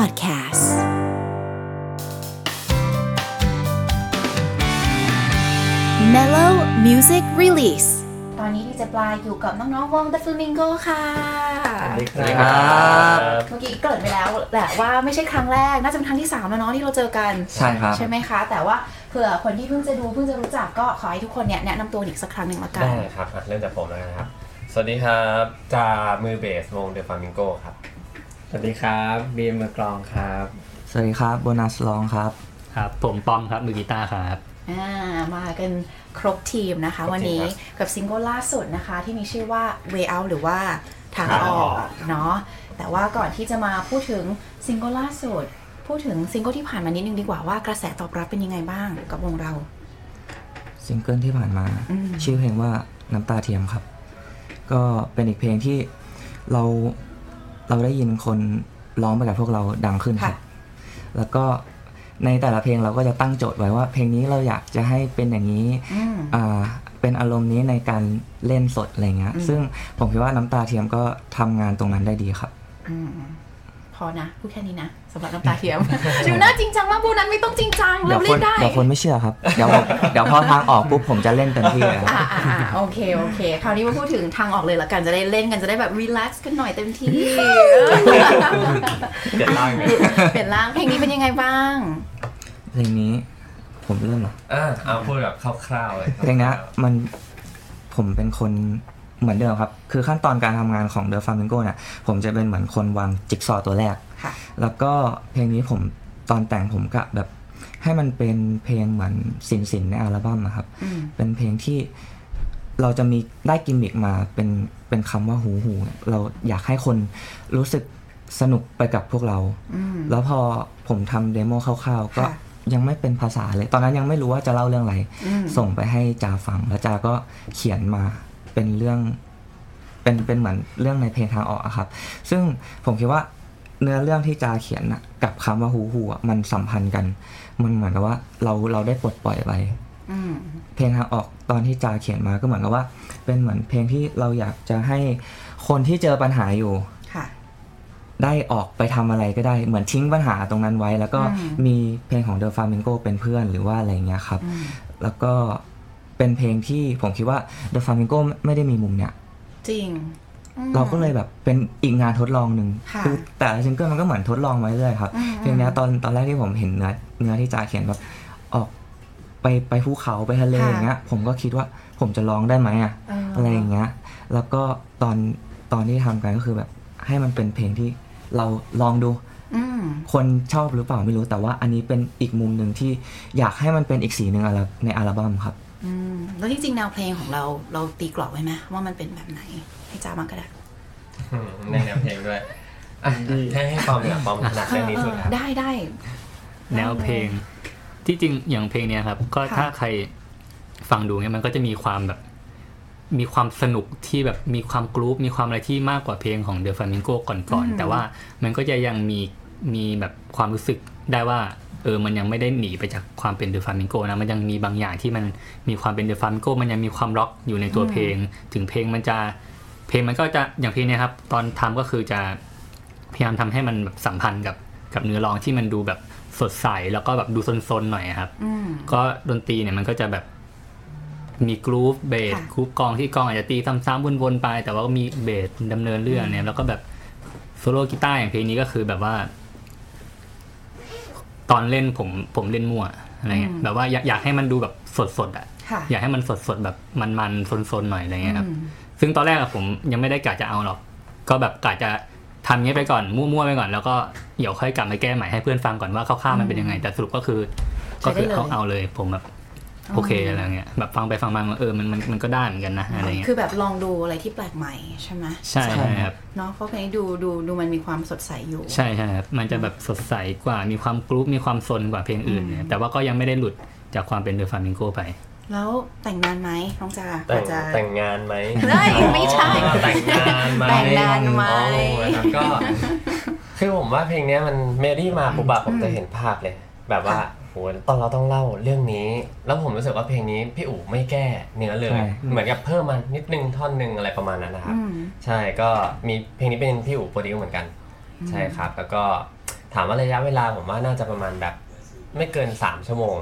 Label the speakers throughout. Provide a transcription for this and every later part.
Speaker 1: Podcast Mellow Music Release ตอนนี้ที่จะปลายอยู่กับน้องๆวง The Flamingo ค่ะ
Speaker 2: สวัสดี
Speaker 3: สวัสดีครับ
Speaker 1: เมื่อกี้เกริดไปแล้วแหละว่าไม่ใช่ครั้งแรก น่าจะเป็นครั้งที่ 3 แล้วเนาะที่เราเจอกัน
Speaker 3: ใช่ครับ
Speaker 1: ใช่ไหมคะ แต่ว่าเผื่อคนที่เพิ่งจะดูเพิ่งจะรู้จักก็ขอให้ทุกคนเนี่ยแนะนำตัวอีกสักครั้งหนึ่งละกัน
Speaker 2: ได้ครับอะเริ่มจากผมแล้วกันนะครับ สวัสดีครับจามือเบสวง The Flamingo ครับ
Speaker 4: สวัสดีครับบีมมือกลองครับ
Speaker 3: สวัสดีครับโบนัสร้องครับ
Speaker 5: ครับ ผมปอมครับมือกีตาร์ครับ
Speaker 1: อ่ามากันครบทีมนะคะ
Speaker 2: ครบทีม
Speaker 1: วันนี้
Speaker 2: ครับ
Speaker 1: กับซิงเกิลล่าสุดนะคะ ที่มีชื่อว่า Way Out หรือว่าทาง
Speaker 2: ทาง
Speaker 1: อ
Speaker 2: อ
Speaker 1: อ
Speaker 2: อกก
Speaker 1: เนาะแต่ว่าก่อนที่จะมาพูดถึงซิงเกิลล่าสุด พูดถึงซิงเกิลที่ผ่านมานิดนึงดีกว่าว่ากระแสตอบรับเป็นยังไงบ้างกับวงเรา
Speaker 3: ซิงเกิลที่ผ่านมา
Speaker 1: อืม
Speaker 3: ชื่อเพลงว่าน้ำตาเทียมครับ ก็เป็นอีกเพลงที่เรา เราได้ยินคนร้องไปกับพวกเราดังขึ้นครับ แล้วก็ในแต่ละเพลงเราก็จะตั้งโจทย์ไว้ว่า เพลงนี้เราอยากจะให้เป็นอย่างนี้
Speaker 1: อืม
Speaker 3: อ่าเป็นอารมณ์นี้ในการเล่นสดอะไรเงี้ย
Speaker 1: อืม
Speaker 3: ซึ่งผมคิดว่าน้ำตาเทียมก็ทำงานตรงนั้นได้ดีครับ
Speaker 1: อืมพอนะพูดแค่นี้นะสำหรับน้ำตาเทียมดูน่าจริงจังมากบูนั้นไม่ต้องจริงจัง
Speaker 3: เดี๋
Speaker 1: เรา
Speaker 3: ยวค
Speaker 1: เล่
Speaker 3: น
Speaker 1: นได้
Speaker 3: เดี๋ยวคนไม่เชื่อครับเดี๋ยวผมเดี๋ยวพอทางออกปุ๊บผมจะเล่นเต็มที่เลยครับ
Speaker 1: อ่าอ่าอ่าโอเคโอเค คราวนี้มาพูดถึงทางออกเลยละกันจะได้เล่นกันจะได้แบบรีแลกซ์กันหน่อยเต็มที่
Speaker 2: เปลี่ยนร่างเลย
Speaker 1: เปลี่ยนร่างเพลงนี้เป็นยังไงบ้าง
Speaker 3: เพลงนี้ผมเริ่มเหรอ
Speaker 2: อะเอาพูดแบบคร่าวๆเลย
Speaker 3: เพลงเนี้ยมันผมเป็นคน เหมือนเดิมครับ คือขั้นตอนการทำงานของ The Flamingo เนี่ยผมจะเป็นเหมือนคนวางจิ๊กซอว์ตัวแรก
Speaker 1: ค่ะ
Speaker 3: แล้วก็เพลงนี้ผมตอนแต่งผมกะแบบให้มันเป็นเพลงเหมือนสินสินในอัลบั้มนะครับ
Speaker 1: อืม
Speaker 3: เป็นเพลงที่เราจะมีได้กิมมิกมาเป็นเป็นคำว่าหูหูเนี่ยเราอยากให้คนรู้สึกสนุกไปกับพวกเรา
Speaker 1: อืม
Speaker 3: แล้วพอผมทำเดโมคร่าวๆ ก็
Speaker 1: ค่ะ
Speaker 3: ยังไม่เป็นภาษาเลย ตอนนั้นยังไม่รู้ว่าจะเล่าเรื่องอะไร
Speaker 1: อืม
Speaker 3: ส่งไปให้จาฟัง แล้วจาก็เขียนมา เป็นเรื่องเป็นเป็นเหมือนเรื่องในเพลงทางออกอะครับ ซึ่งผมคิดว่าเนื้อเรื่องที่จาเขียนน่ะกับคำว่าหูหูอะมันสัมพันธ์กัน มันเหมือนกับว่าเราเราได้ปลดปล่อยไป
Speaker 1: อืม
Speaker 3: เพลงทางออกตอนที่จาเขียนมาก็เหมือนกับว่า เป็นเหมือนเพลงที่เราอยากจะให้คนที่เจอปัญหาอยู่
Speaker 1: ค่ะ
Speaker 3: ได้ออกไปทำอะไรก็ได้เหมือนทิ้งปัญหาตรงนั้นไว้ แล้วก็
Speaker 1: อืม
Speaker 3: มีเพลงของ The Flamingo เป็นเพื่อนหรือว่าอะไรอย่างเงี้ยครับ
Speaker 1: อืม
Speaker 3: แล้วก็ เป็นเพลงที่ผมคิดว่า The Flamingo ไม่ได้มีมุมเนี้ย
Speaker 1: จริงอืม
Speaker 3: เราก็เลยแบบเป็นอีกงานทดลองหนึ่ง
Speaker 1: ค่ะ
Speaker 3: อแต่ละซิงเกิลมันก็เหมือนทดลองไว้เรื่อยครับ
Speaker 1: อืม
Speaker 3: เพลงเนี้ยตอนตอนแรกที่ผมเห็นเนื้อเนื้อที่จาเขียนแบบออกไปไปภูเขาไปทะเลอย่างเงี้ย ผมก็คิดว่าผมจะร้องได้ไหมอะ
Speaker 1: เอออ
Speaker 3: อะไรอย่างเงี้ย แล้วก็ตอนตอนที่ทำกันก็คือแบบให้มันเป็นเพลงที่เราลองดู
Speaker 1: อืม
Speaker 3: คนชอบหรือเปล่าไม่รู้แต่ว่าอันนี้เป็นอีกมุมหนึ่งที่อยากให้มันเป็นอีกสีหนึ่งอะไรในอัลบั้มครับ
Speaker 1: อืม แล้วจริงๆแนวเพลงของเราเราตีกรอบไว้ไหมว่ามันเป็นแบบไหนให้จ้ามาก็ได้
Speaker 2: อืมในแนวเพลงด้วยอะให้ให้ปอมเนี่ยปอมถนัดเรื่องนี้สุดครับ
Speaker 1: ได้ได้
Speaker 5: แนวเพลง ที่จริงอย่างเพลงเนี้ยครับ ก็
Speaker 1: ค่ะ
Speaker 5: ถ้าใครฟังดูเนี่ยมันก็จะมีความแบบ มีความสนุกที่แบบมีความกรุ๊ปมีความอะไรที่มากกว่าเพลงของ The Flamingo ก่อนๆแต่ว่ามันก็จะยังมีมีแบบความรู้สึกได้ว่า เออมันยังไม่ได้หนีไปจากความเป็น The Flamingo นะมันยังมีบางอย่างที่มันมีความเป็น The Flamingo มันยังมีความร็อกอยู่ในตัวเพลง ถึงเพลงมันจะเพลงมันก็จะอย่างเพลงเนี้ยครับ ตอนทำก็คือจะพยายามทำให้มันแบบสัมพันธ์กับกับเนื้อร้องที่มันดูแบบสดใสแล้วก็แบบดูซนๆหน่อยครับ
Speaker 1: อืม
Speaker 5: ก็ดนตรีเนี่ยมันก็จะแบบมีกรูฟเบส
Speaker 1: ค่ะ
Speaker 5: กรูฟกลองที่กลองอาจจะตีซ้ำๆวนๆไป แต่ว่าก็มีเบสดำเนินเรื่องเนี่ยแล้วก็แบบโซโล่กีตาร์อย่างเพลงนี้ก็คือแบบว่า ตอนเล่นผมผมเล่นมั่วอะไรเงี้ยแบบว่าอยากอยากให้มันดูแบบสดๆอะ
Speaker 1: ค่ะ
Speaker 5: อยากให้มันสดๆแบบมันๆซนๆหน่อยอะไรเงี้ยครับ
Speaker 1: อืม
Speaker 5: ซึ่งตอนแรกอะผมยังไม่ได้กะจะเอาหรอก ก็แบบกะจะทำงี้ไปก่อนมั่วๆไปก่อน แล้วก็เดี๋ยวค่อยกลับมาแก้ใหม่ให้เพื่อนฟังก่อนว่าคร่าวๆมันเป็นยังไง แต่สรุปก็คือ
Speaker 1: ใช้
Speaker 5: ก็
Speaker 1: ได้
Speaker 5: คือ
Speaker 1: เลย
Speaker 5: เขาเอาเลยผมแบบ โอเคอะไรเงี้ยแบบฟังไปฟังมาเออมันมันมันก็ได้เหมือนกันนะอะไรเงี้ย
Speaker 1: คือแบบลองดูอะไรที่แปลกใหม่ใช่ไหม
Speaker 5: ใช่ใช่ครับ
Speaker 1: เนาะเพราะเพลงนี้ดูดูดูมันมีความสดใสอยู่
Speaker 5: ใช่ใช่ครับมันจะแบบสดใสกว่ามีความ groove มีความซนกว่าเพลงอื่นเนี่ยแต่ว่าก็ยังไม่ได้หลุดจากความเป็น The Flamingoไป
Speaker 1: แล้วแต่งงานไหมน้องจา
Speaker 2: แต่ง
Speaker 1: จะ
Speaker 2: แต่งงานไหม
Speaker 1: เฮ้ยไม่ใช่
Speaker 2: อ๋อแต่งงานไหม
Speaker 1: แต่งงานไหม
Speaker 2: อ๋อนะครับก็คือผมว่าเพลงเนี้ยมันเมดี้มาปุ๊บอะผมจะเห็นภาพเลย แบบว่า โหตอนเราต้องเล่าเรื่องนี้ แล้วผมรู้สึกว่าเพลงนี้พี่อู๋ไม่แก้เนื้อเลย
Speaker 3: ใช่
Speaker 2: เหมือนกับเพิ่มมานิดนึงท่อนหนึงอะไรประมาณนั้นนะครับ
Speaker 1: อืม
Speaker 2: ใช่ก็มีเพลงนี้เป็นพี่อู๋ produce เหมือนกัน ใช่ครับ แล้วก็ถามว่าระยะเวลาผมว่าน่าจะประมาณแบบไม่เกิน 3 ชั่วโมง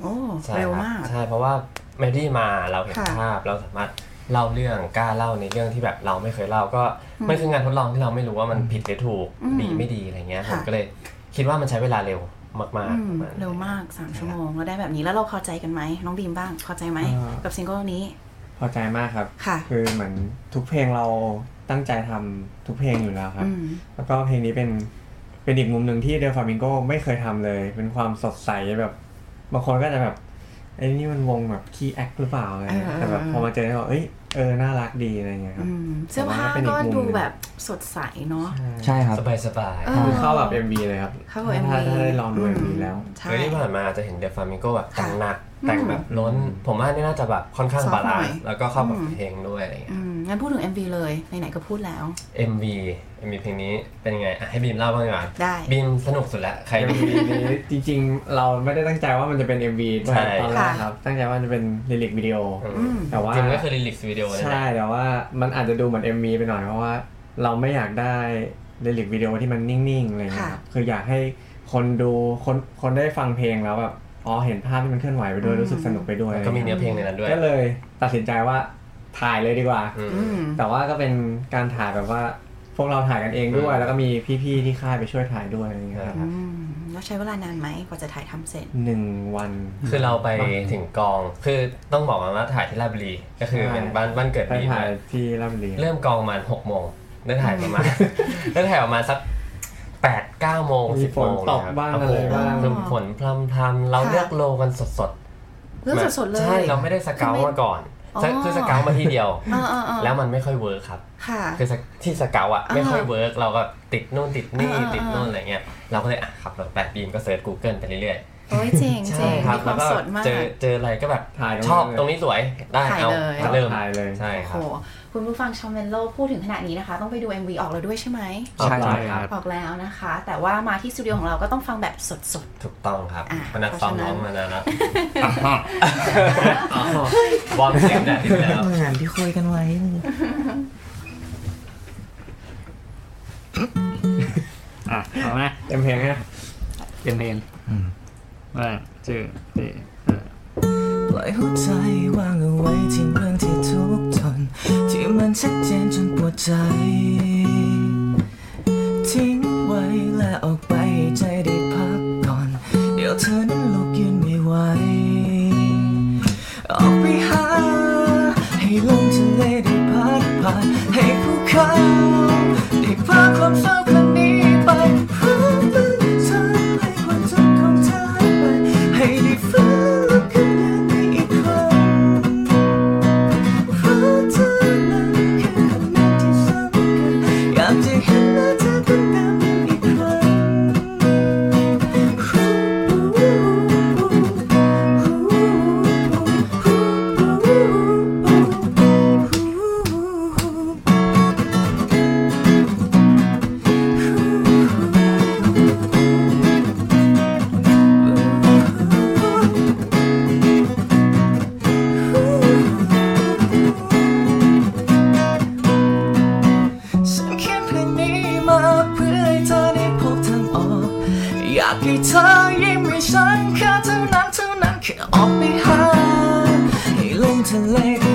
Speaker 1: โอ้
Speaker 2: ใช่
Speaker 1: เร็ว
Speaker 2: ครับ
Speaker 1: มาก
Speaker 2: ใช่เพราะว่าเมดี้มาเราเห็น
Speaker 1: ค่ะ
Speaker 2: ภาพเราสามารถเล่าเรื่องกล้าเล่าในเรื่องที่แบบเราไม่เคยเล่าก็มันคืองานทดลองที่เราไม่รู้ว่ามันผิดหรือถูก
Speaker 1: อืม
Speaker 2: ดีไม่ดีอะไรเงี้ย
Speaker 1: ค่ะ
Speaker 2: ผมก็เลยคิดว่ามันใช้เวลาเร็ว มากๆ
Speaker 1: อืม
Speaker 2: ประมาณ
Speaker 1: เร็วมาก3ชั่วโมงแล้วได้แบบนี้แล้วเราพอใจกันไหมน้องบีมบ้างพอใจไหม
Speaker 4: อ่า
Speaker 1: กับซิงเกิลนี้
Speaker 4: พอใจมากครับ
Speaker 1: ค่ะ
Speaker 4: คือเหมือนทุกเพลงเราตั้งใจทำทุกเพลงอยู่แล้วครับ
Speaker 1: อืม
Speaker 4: แล้วก็เพลงนี้เป็นเป็นอีกมุมหนึ่งที่ The Flamingo ไม่เคยทำเลย เป็นความสดใสแบบบางคนก็จะแบบ ไอ้นี่มันวงแบบคีย์แอคหรือเปล่าอะไรเงี้ย
Speaker 1: เออ
Speaker 4: แต่แบบ
Speaker 1: เออ
Speaker 4: พอมาเจอแล้วเอ้ยเออน่ารักดีอะไรเงี้ยครับ
Speaker 1: อืมเสื้อผ้า
Speaker 4: แต่ว่าเป็นอี
Speaker 1: ก็
Speaker 4: กมุม
Speaker 1: ดู
Speaker 4: หนึ่ง
Speaker 1: แบบสดใสเนาะ
Speaker 5: ใช่ครับ
Speaker 2: สบายสบาย
Speaker 1: เอ
Speaker 4: คือเข้าแบบ MV เลยครับ
Speaker 1: เข้ากับ
Speaker 4: ถ้า
Speaker 1: MV
Speaker 4: ถ้าได้ลองดู MV แล้ว
Speaker 1: ใช่
Speaker 2: เฮ้ยที่ผ่านมาจะเห็น The Flamingo แบบแต่งหนัก
Speaker 1: อืม
Speaker 2: แต่งแบบล้น ผมว่านี่น่าจะแบบค่อนข้าง soft balance
Speaker 1: หน่อย
Speaker 2: แล้วก็เข้ากับ
Speaker 1: อืม
Speaker 2: เพลงด้วยอะไรเงี้ย
Speaker 1: อืมงั้นพูดถึง MV เลยไหนๆก็พูดแล้ว
Speaker 2: MV MV เพลงนี้เป็นยังไงอะให้บีมเล่าบ้างดีกว่า
Speaker 1: ได้
Speaker 2: บีมสนุกสุดแล้วใคร
Speaker 4: MV นี้จริง ๆ เราไม่ได้ตั้งใจว่ามันจะเป็น MV ด้วย
Speaker 2: ใช่
Speaker 4: ตอนแรกครับ ตั้งใจว่าจะเป็น lyric videoอื
Speaker 2: ม
Speaker 4: แต่ว่า
Speaker 2: จริงๆก็คือ lyric video นี่แห
Speaker 4: ใช่
Speaker 2: ละ
Speaker 4: แต่ว่ามันอาจจะดูเหมือน MV ไปหน่อยเพราะว่า เราไม่อยากได้ lyric video ที่มันนิ่งๆอะไรเงี้ยครับ
Speaker 1: ค่ะ
Speaker 4: คืออยากให้คนดูคนคนได้ฟังเพลงแล้วแบบ อ๋อเห็นภาพที่มันเคลื่อนไหวไปด้วย
Speaker 1: อืม
Speaker 4: รู้สึกสนุกไปด้วย
Speaker 2: ก็มีเนื้อเพลงในนั้นด้วย
Speaker 4: ก็เลยตัดสินใจว่าถ่ายเลยดีกว่า
Speaker 2: อืม
Speaker 1: อืม
Speaker 4: แต่ว่าก็เป็นการถ่ายแบบว่าพวกเราถ่ายกันเองด้วย
Speaker 2: อืม
Speaker 4: แล้วก็มีพี่ๆที่ค่ายไปช่วยถ่ายด้วยอะไรเงี้ยครับ
Speaker 1: อืมแล้วใช้เวลานานไหมกว่าจะถ่ายทำเสร็จ
Speaker 4: หนึ่งวัน
Speaker 2: คือเราไปถึงกอง คือต้องบอกว่าถ่ายที่ราชบุรีก็คือเป็นบ้านบ้านเกิด
Speaker 4: ไป
Speaker 2: บีม
Speaker 4: ถ่าย
Speaker 2: ด้วย
Speaker 4: ที่ราชบุรี
Speaker 2: เริ่มกองประมาณหกโมงได้ถ่ายประมาณได้ถ่ายประมาณสัก แปดเก้าโมง
Speaker 4: มี
Speaker 2: สิบ
Speaker 4: ฝ
Speaker 2: โม
Speaker 4: น
Speaker 2: ง
Speaker 4: ตกบ้างอะไรบ้าง
Speaker 2: คือฝนพรำพรำเรา
Speaker 1: ค่ะ
Speaker 2: เลือกโลกันสดสด
Speaker 1: เรื่องสดๆเลย
Speaker 2: ใช่เราไม่ได้สเกล
Speaker 1: คือไม่
Speaker 2: มาก่อน
Speaker 1: อ๋อ
Speaker 2: คือสเกลมาที่เดียว
Speaker 1: เออเออเออ
Speaker 2: แล้วมันไม่ค่อยเวิร์คครับ
Speaker 1: ค่ะ
Speaker 2: คือสที่สเกลอะ
Speaker 1: อ่า
Speaker 2: ไม่ค่อยเวิร์กเราก็ติดนู่นติดนี่
Speaker 1: อ่าอ่า
Speaker 2: ติดนู่นอะไรเงี้ยเราก็เลยอะขับรถไปบีมก็เซิร์ช Google ไปเรื่อย
Speaker 1: โอ้ยเจ๋ง
Speaker 2: ๆ
Speaker 1: เจ๋
Speaker 2: ใช่
Speaker 1: ง
Speaker 2: ครับ
Speaker 1: มีควา
Speaker 2: แล้ว
Speaker 1: ม
Speaker 2: ก็
Speaker 1: สดมาก
Speaker 2: เจอเจออะไรก็แบบ
Speaker 4: ถ่ายตรง
Speaker 2: ชอบ
Speaker 4: นั้นเลย
Speaker 2: ตรงนี้สวยได้
Speaker 1: ถ่าย
Speaker 2: เอา
Speaker 1: เลย
Speaker 2: เริ่ม
Speaker 4: ถ่ายเลย
Speaker 2: ใช่
Speaker 1: โอ้
Speaker 2: ค
Speaker 1: โห
Speaker 2: รับ
Speaker 1: คุณผู้ฟังชาวเมนโลพูดถึงขนาดนี้นะคะ ต้องไปดู MV ออกแล้วด้วยใช่ไหม
Speaker 5: ใช่
Speaker 4: ใช่
Speaker 5: ค
Speaker 4: ค
Speaker 5: รั
Speaker 4: รับบ
Speaker 1: ออกแล้วนะคะ แต่ว่ามาที่สตูดิโอของเราก็ต้องฟังแบบสด
Speaker 2: ถูกต้องครับ
Speaker 1: อะ
Speaker 2: พนักซ้อม
Speaker 1: เพราะฉะนั้น
Speaker 2: ร้องมานานแล้ว
Speaker 1: ๆ
Speaker 2: วอร์มเสียงแดดที่แล้ว
Speaker 5: เหมือนที่คุยกันไว้
Speaker 3: อะเอาไหม
Speaker 4: เต็มเพลงฮะ
Speaker 3: เต็มเพลง
Speaker 5: อืม
Speaker 3: ว่าชื่อสี่เออ
Speaker 5: ปล่อยหัวใจวางเอาไว้ทิ้งเรื่องที่ทุกข์ทน ที่มันชัดเจนจนปวดใจ ทิ้งไว้และออกไปใจากให้เธอยิ้มให้ฉันแค่เท่านั้นเท่านั้นแค่ออกไปหาให้ลมทะเล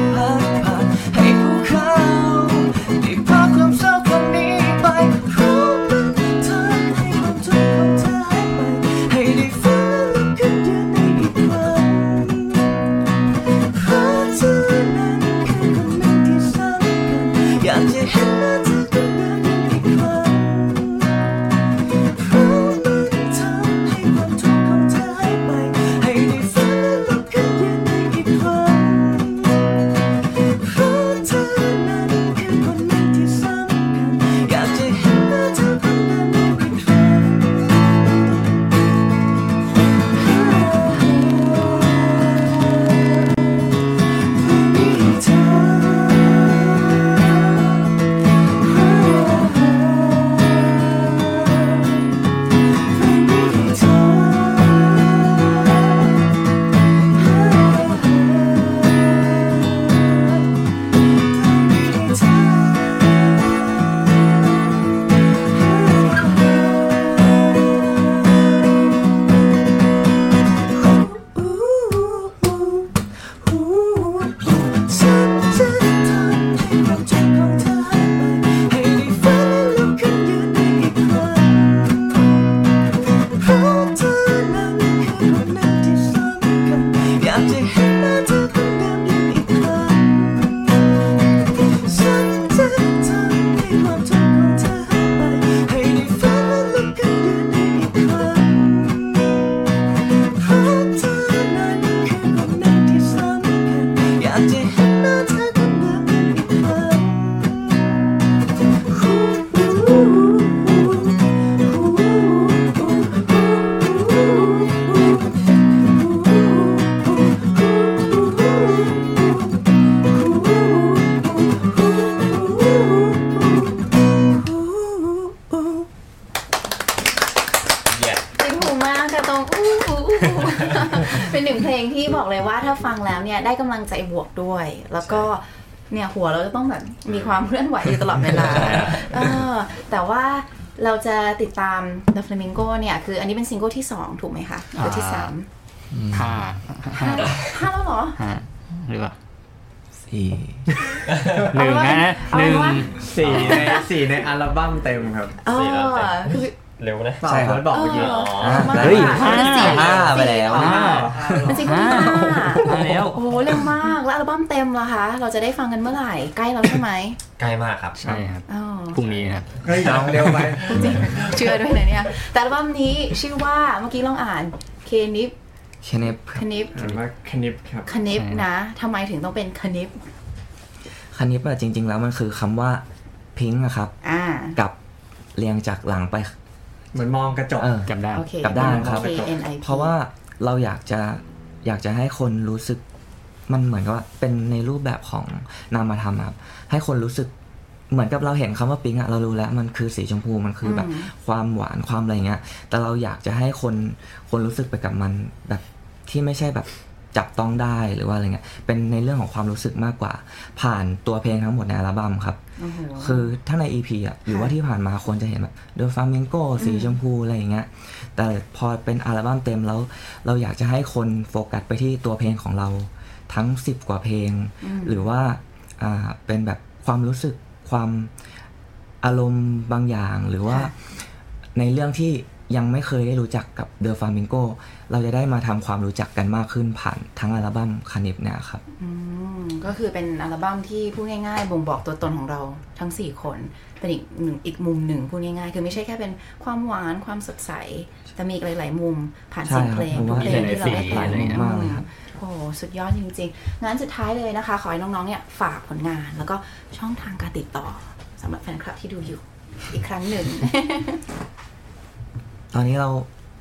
Speaker 5: ว่า
Speaker 1: ถ้าฟังแล้วเนี่ยได้กำลังใจบวกด้วย แล้วก็เนี่ยหัวเราจะต้องแบบมีความเคลื่อนไหวอยู่ตลอดเวลาเออแต่ว่าเราจะติดตาม The Flamingo เนี่ยคืออันนี้เป็นซิงเกิลที่2ถูกไหมคะหรือที่
Speaker 5: อ่า
Speaker 1: 3
Speaker 5: ห้าห้า
Speaker 1: ห้าแล้วเหรอ
Speaker 5: ห้าหรือเปล่า
Speaker 3: สี่
Speaker 5: หนึ่งนะ
Speaker 1: เอา
Speaker 5: ห
Speaker 1: เป็น
Speaker 5: นึ่ง
Speaker 1: ว่า
Speaker 4: สี่ในสี่ในอัลบั้มเต็มครับ
Speaker 1: เอ
Speaker 2: สี่แล้ว
Speaker 1: อ
Speaker 2: แต่
Speaker 1: คือ
Speaker 2: เร็วนะ
Speaker 4: เปล่าเฟิร์สบอกเมื่อกี้
Speaker 1: เออ
Speaker 3: อะ
Speaker 1: มา
Speaker 3: เฮ้ย
Speaker 1: เป็นสี่
Speaker 3: ห้าไปแล้ว
Speaker 1: สี่
Speaker 5: ห้า
Speaker 1: เป็นซิงเกิลที่ห้า
Speaker 5: ห้าแล้ว
Speaker 1: โอ้โหเร็วมากแล้วอัลบั้มเต็มล่ะคะ เราจะได้ฟังกันเมื่อไหร่ใกล้แล้วใช่ไหม
Speaker 2: ใกล้มากครับ
Speaker 5: ใช่ครับ
Speaker 1: อ๋อ
Speaker 5: พรุ่งนี้ครับ
Speaker 4: เฮ้ยเร็วไป
Speaker 1: จริงเชื่อด้วยนะเนี่ยแต่อัลบั้มนี้ชื่อว่าเมื่อกี้ลองอ่านเคนิป
Speaker 3: เชเนฟ
Speaker 1: คนิป
Speaker 4: เห็นว่าคณิปครับ
Speaker 1: คนิปนะทำไมถึงต้องเป็นคนิป
Speaker 3: คณิปอะจริง ๆ แล้วมันคือคำว่า pink อะครับ
Speaker 1: อ่า
Speaker 3: กับเรียงจากหลังไป
Speaker 4: เหมือนมองกระจก
Speaker 3: เออ
Speaker 5: จำได้
Speaker 1: โอเค
Speaker 3: กลับด้านครับ
Speaker 1: K N I P
Speaker 3: เพราะว่าเราอยากจะอยากจะให้คนรู้สึก มันเหมือนกับว่าเป็นในรูปแบบของนามธรรมอะครับ ให้คนรู้สึกเหมือนกับเราเห็นคำว่าปิ๊งอะเรารู้แล้วมันคือสีชมพูมันคือแบบ
Speaker 1: อืม
Speaker 3: ความหวานความอะไรเงี้ย แต่เราอยากจะให้คนคนรู้สึกไปกับมันแบบที่ไม่ใช่แบบ จับต้องได้หรือว่าอะไรเงี้ยเป็นในเรื่องของความรู้สึกมากกว่า ผ่านตัวเพลงทั้งหมดในอัลบั้มครับ
Speaker 1: โอ้โห
Speaker 3: คือถ้าใน EP อะหรือว่าที่ผ่านมาคนจะเห็นแบบ The Flamingo สีชมพูอะไรอย่างเงี้ยแต่พอเป็นอัลบั้มเต็มแล้ว เราอยากจะให้คนโฟกัสไปที่ตัวเพลงของเราทั้ง 10 กว่าเพลง หรือว่าอ่าเป็นแบบความรู้สึกความอารมณ์บางอย่างหรือว่า
Speaker 1: ค่ะ
Speaker 3: ในเรื่องที่ ยังไม่เคยได้รู้จักกับ The Flamingo เราจะได้มาทำความรู้จักกันมากขึ้นผ่านทั้งอัลบั้มคนิปเนี่ยครับ
Speaker 1: อืมก็คือเป็นอัลบั้มที่พูดง่ายๆ บ่งบอกตัวตนของเราทั้ง 4 คน เป็นอีกหนึ่งอีกมุมหนึ่งพูดง่ายๆ คือไม่ใช่แค่เป็นความหวานความสดใส แต่มีอีกหลาย ๆ มุมผ่านเสียงเพลง
Speaker 3: ใช่ครับ
Speaker 1: ทุกเพลงที่เราได้
Speaker 5: ผมว่า
Speaker 1: ฟัง
Speaker 5: หลายๆสี
Speaker 3: มากเลยครับ
Speaker 1: โอ้โหสุดยอดจริงๆ งั้นสุดท้ายเลยนะคะ ขอให้น้องๆเนี่ยฝากผลงาน แล้วก็ช่องทางการติดต่อสำหรับแฟนคลับที่ดูอยู่อีกครั้งหนึ่ง
Speaker 3: ตอนนี้เรา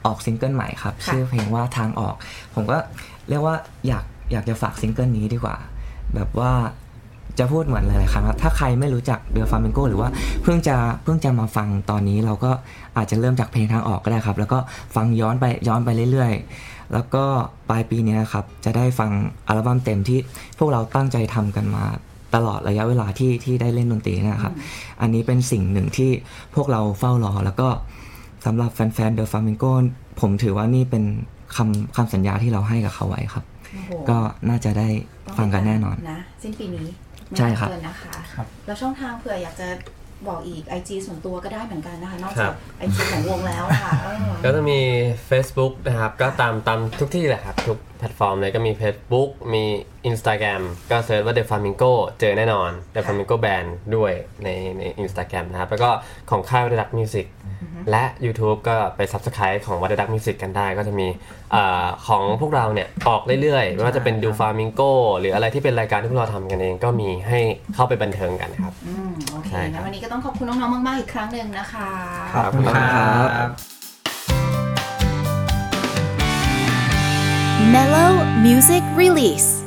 Speaker 3: ออกซิงเกิลใหม่ครับ
Speaker 1: ค่ะ
Speaker 3: ชื่อเพลงว่าทางออก ผมก็เรียกว่าอยากอยากจะฝากซิงเกิลนี้ดีกว่า แบบว่าจะพูดเหมือนหลายๆครั้งครับถ้าใครไม่รู้จักเด e ฟา m ม n โกหรือว่าเพิ่งจะเพิ่งจะมาฟังตอนนี้เราก็อาจจะเริ่มจากเพลงทางออกก็ได้ครับ แล้วก็ฟังย้อนไปย้อนไปเรื่อยๆ แล้วก็ปลายปีนี้ครับ จะได้ฟังอัลบั้มเต็มที่พวกเราตั้งใจทำกันมาตลอดระยะเวลาที่ที่ได้เล่นดนตรีเนะครับ อันนี้เป็นสิ่งหนึ่งที่พวกเราเฝ้ารอแล้วก็ สำหรับแฟนๆ The Flamingo ผมถือว่านี่เป็นคำคำสัญญาที่เราให้กับเขาไว้ครับ
Speaker 1: โอ้โห
Speaker 3: ก็น่าจะได้ฟังกันแน่นอน
Speaker 1: นะสิ้นปีนี้ไม่
Speaker 3: ใช่ครับ
Speaker 1: นานเกินนะคะแล้วช่องทางเผื่ออยากจะบอกอีก IG ส่วนตัวก็ได้เหมือนกันนะคะ นอก
Speaker 2: ครั
Speaker 1: จาก
Speaker 2: บ
Speaker 1: IG ของวงแล้วอะค่ะเออ
Speaker 2: ก็จะมี Facebook นะครับ ก็ตามตามทุกที่แหละครับ ทุกแพลตฟอร์มเลยก็มี Facebook มี Instagram ก็ search ว่า The Flamingo เจอแน่นอน The Flamingo Band ด้วยในใน Instagram นะครับ แล้วก็ของค่าย What The Duck Music และ YouTube ก็ไป Subscribe ของ What The Duck Music กันได้ก็จะมีอาของพวกเราเนี่ย ออกเรื่อยๆ ไม่ว่าจะเป็น Do Flamingo หรืออะไรที่เป็นรายการที่พวกเราทำกันเองก็มีให้เข้าไปบันเทิงกันนะครับ
Speaker 1: อืมโอเค
Speaker 2: ใช่ครับ
Speaker 1: งั้นวันนี้ก็ต้องขอบคุณน้องๆมากๆอีกครั้งหนึ่งนะคะ
Speaker 4: ขอบคุณครับ
Speaker 6: Mellow Music Release.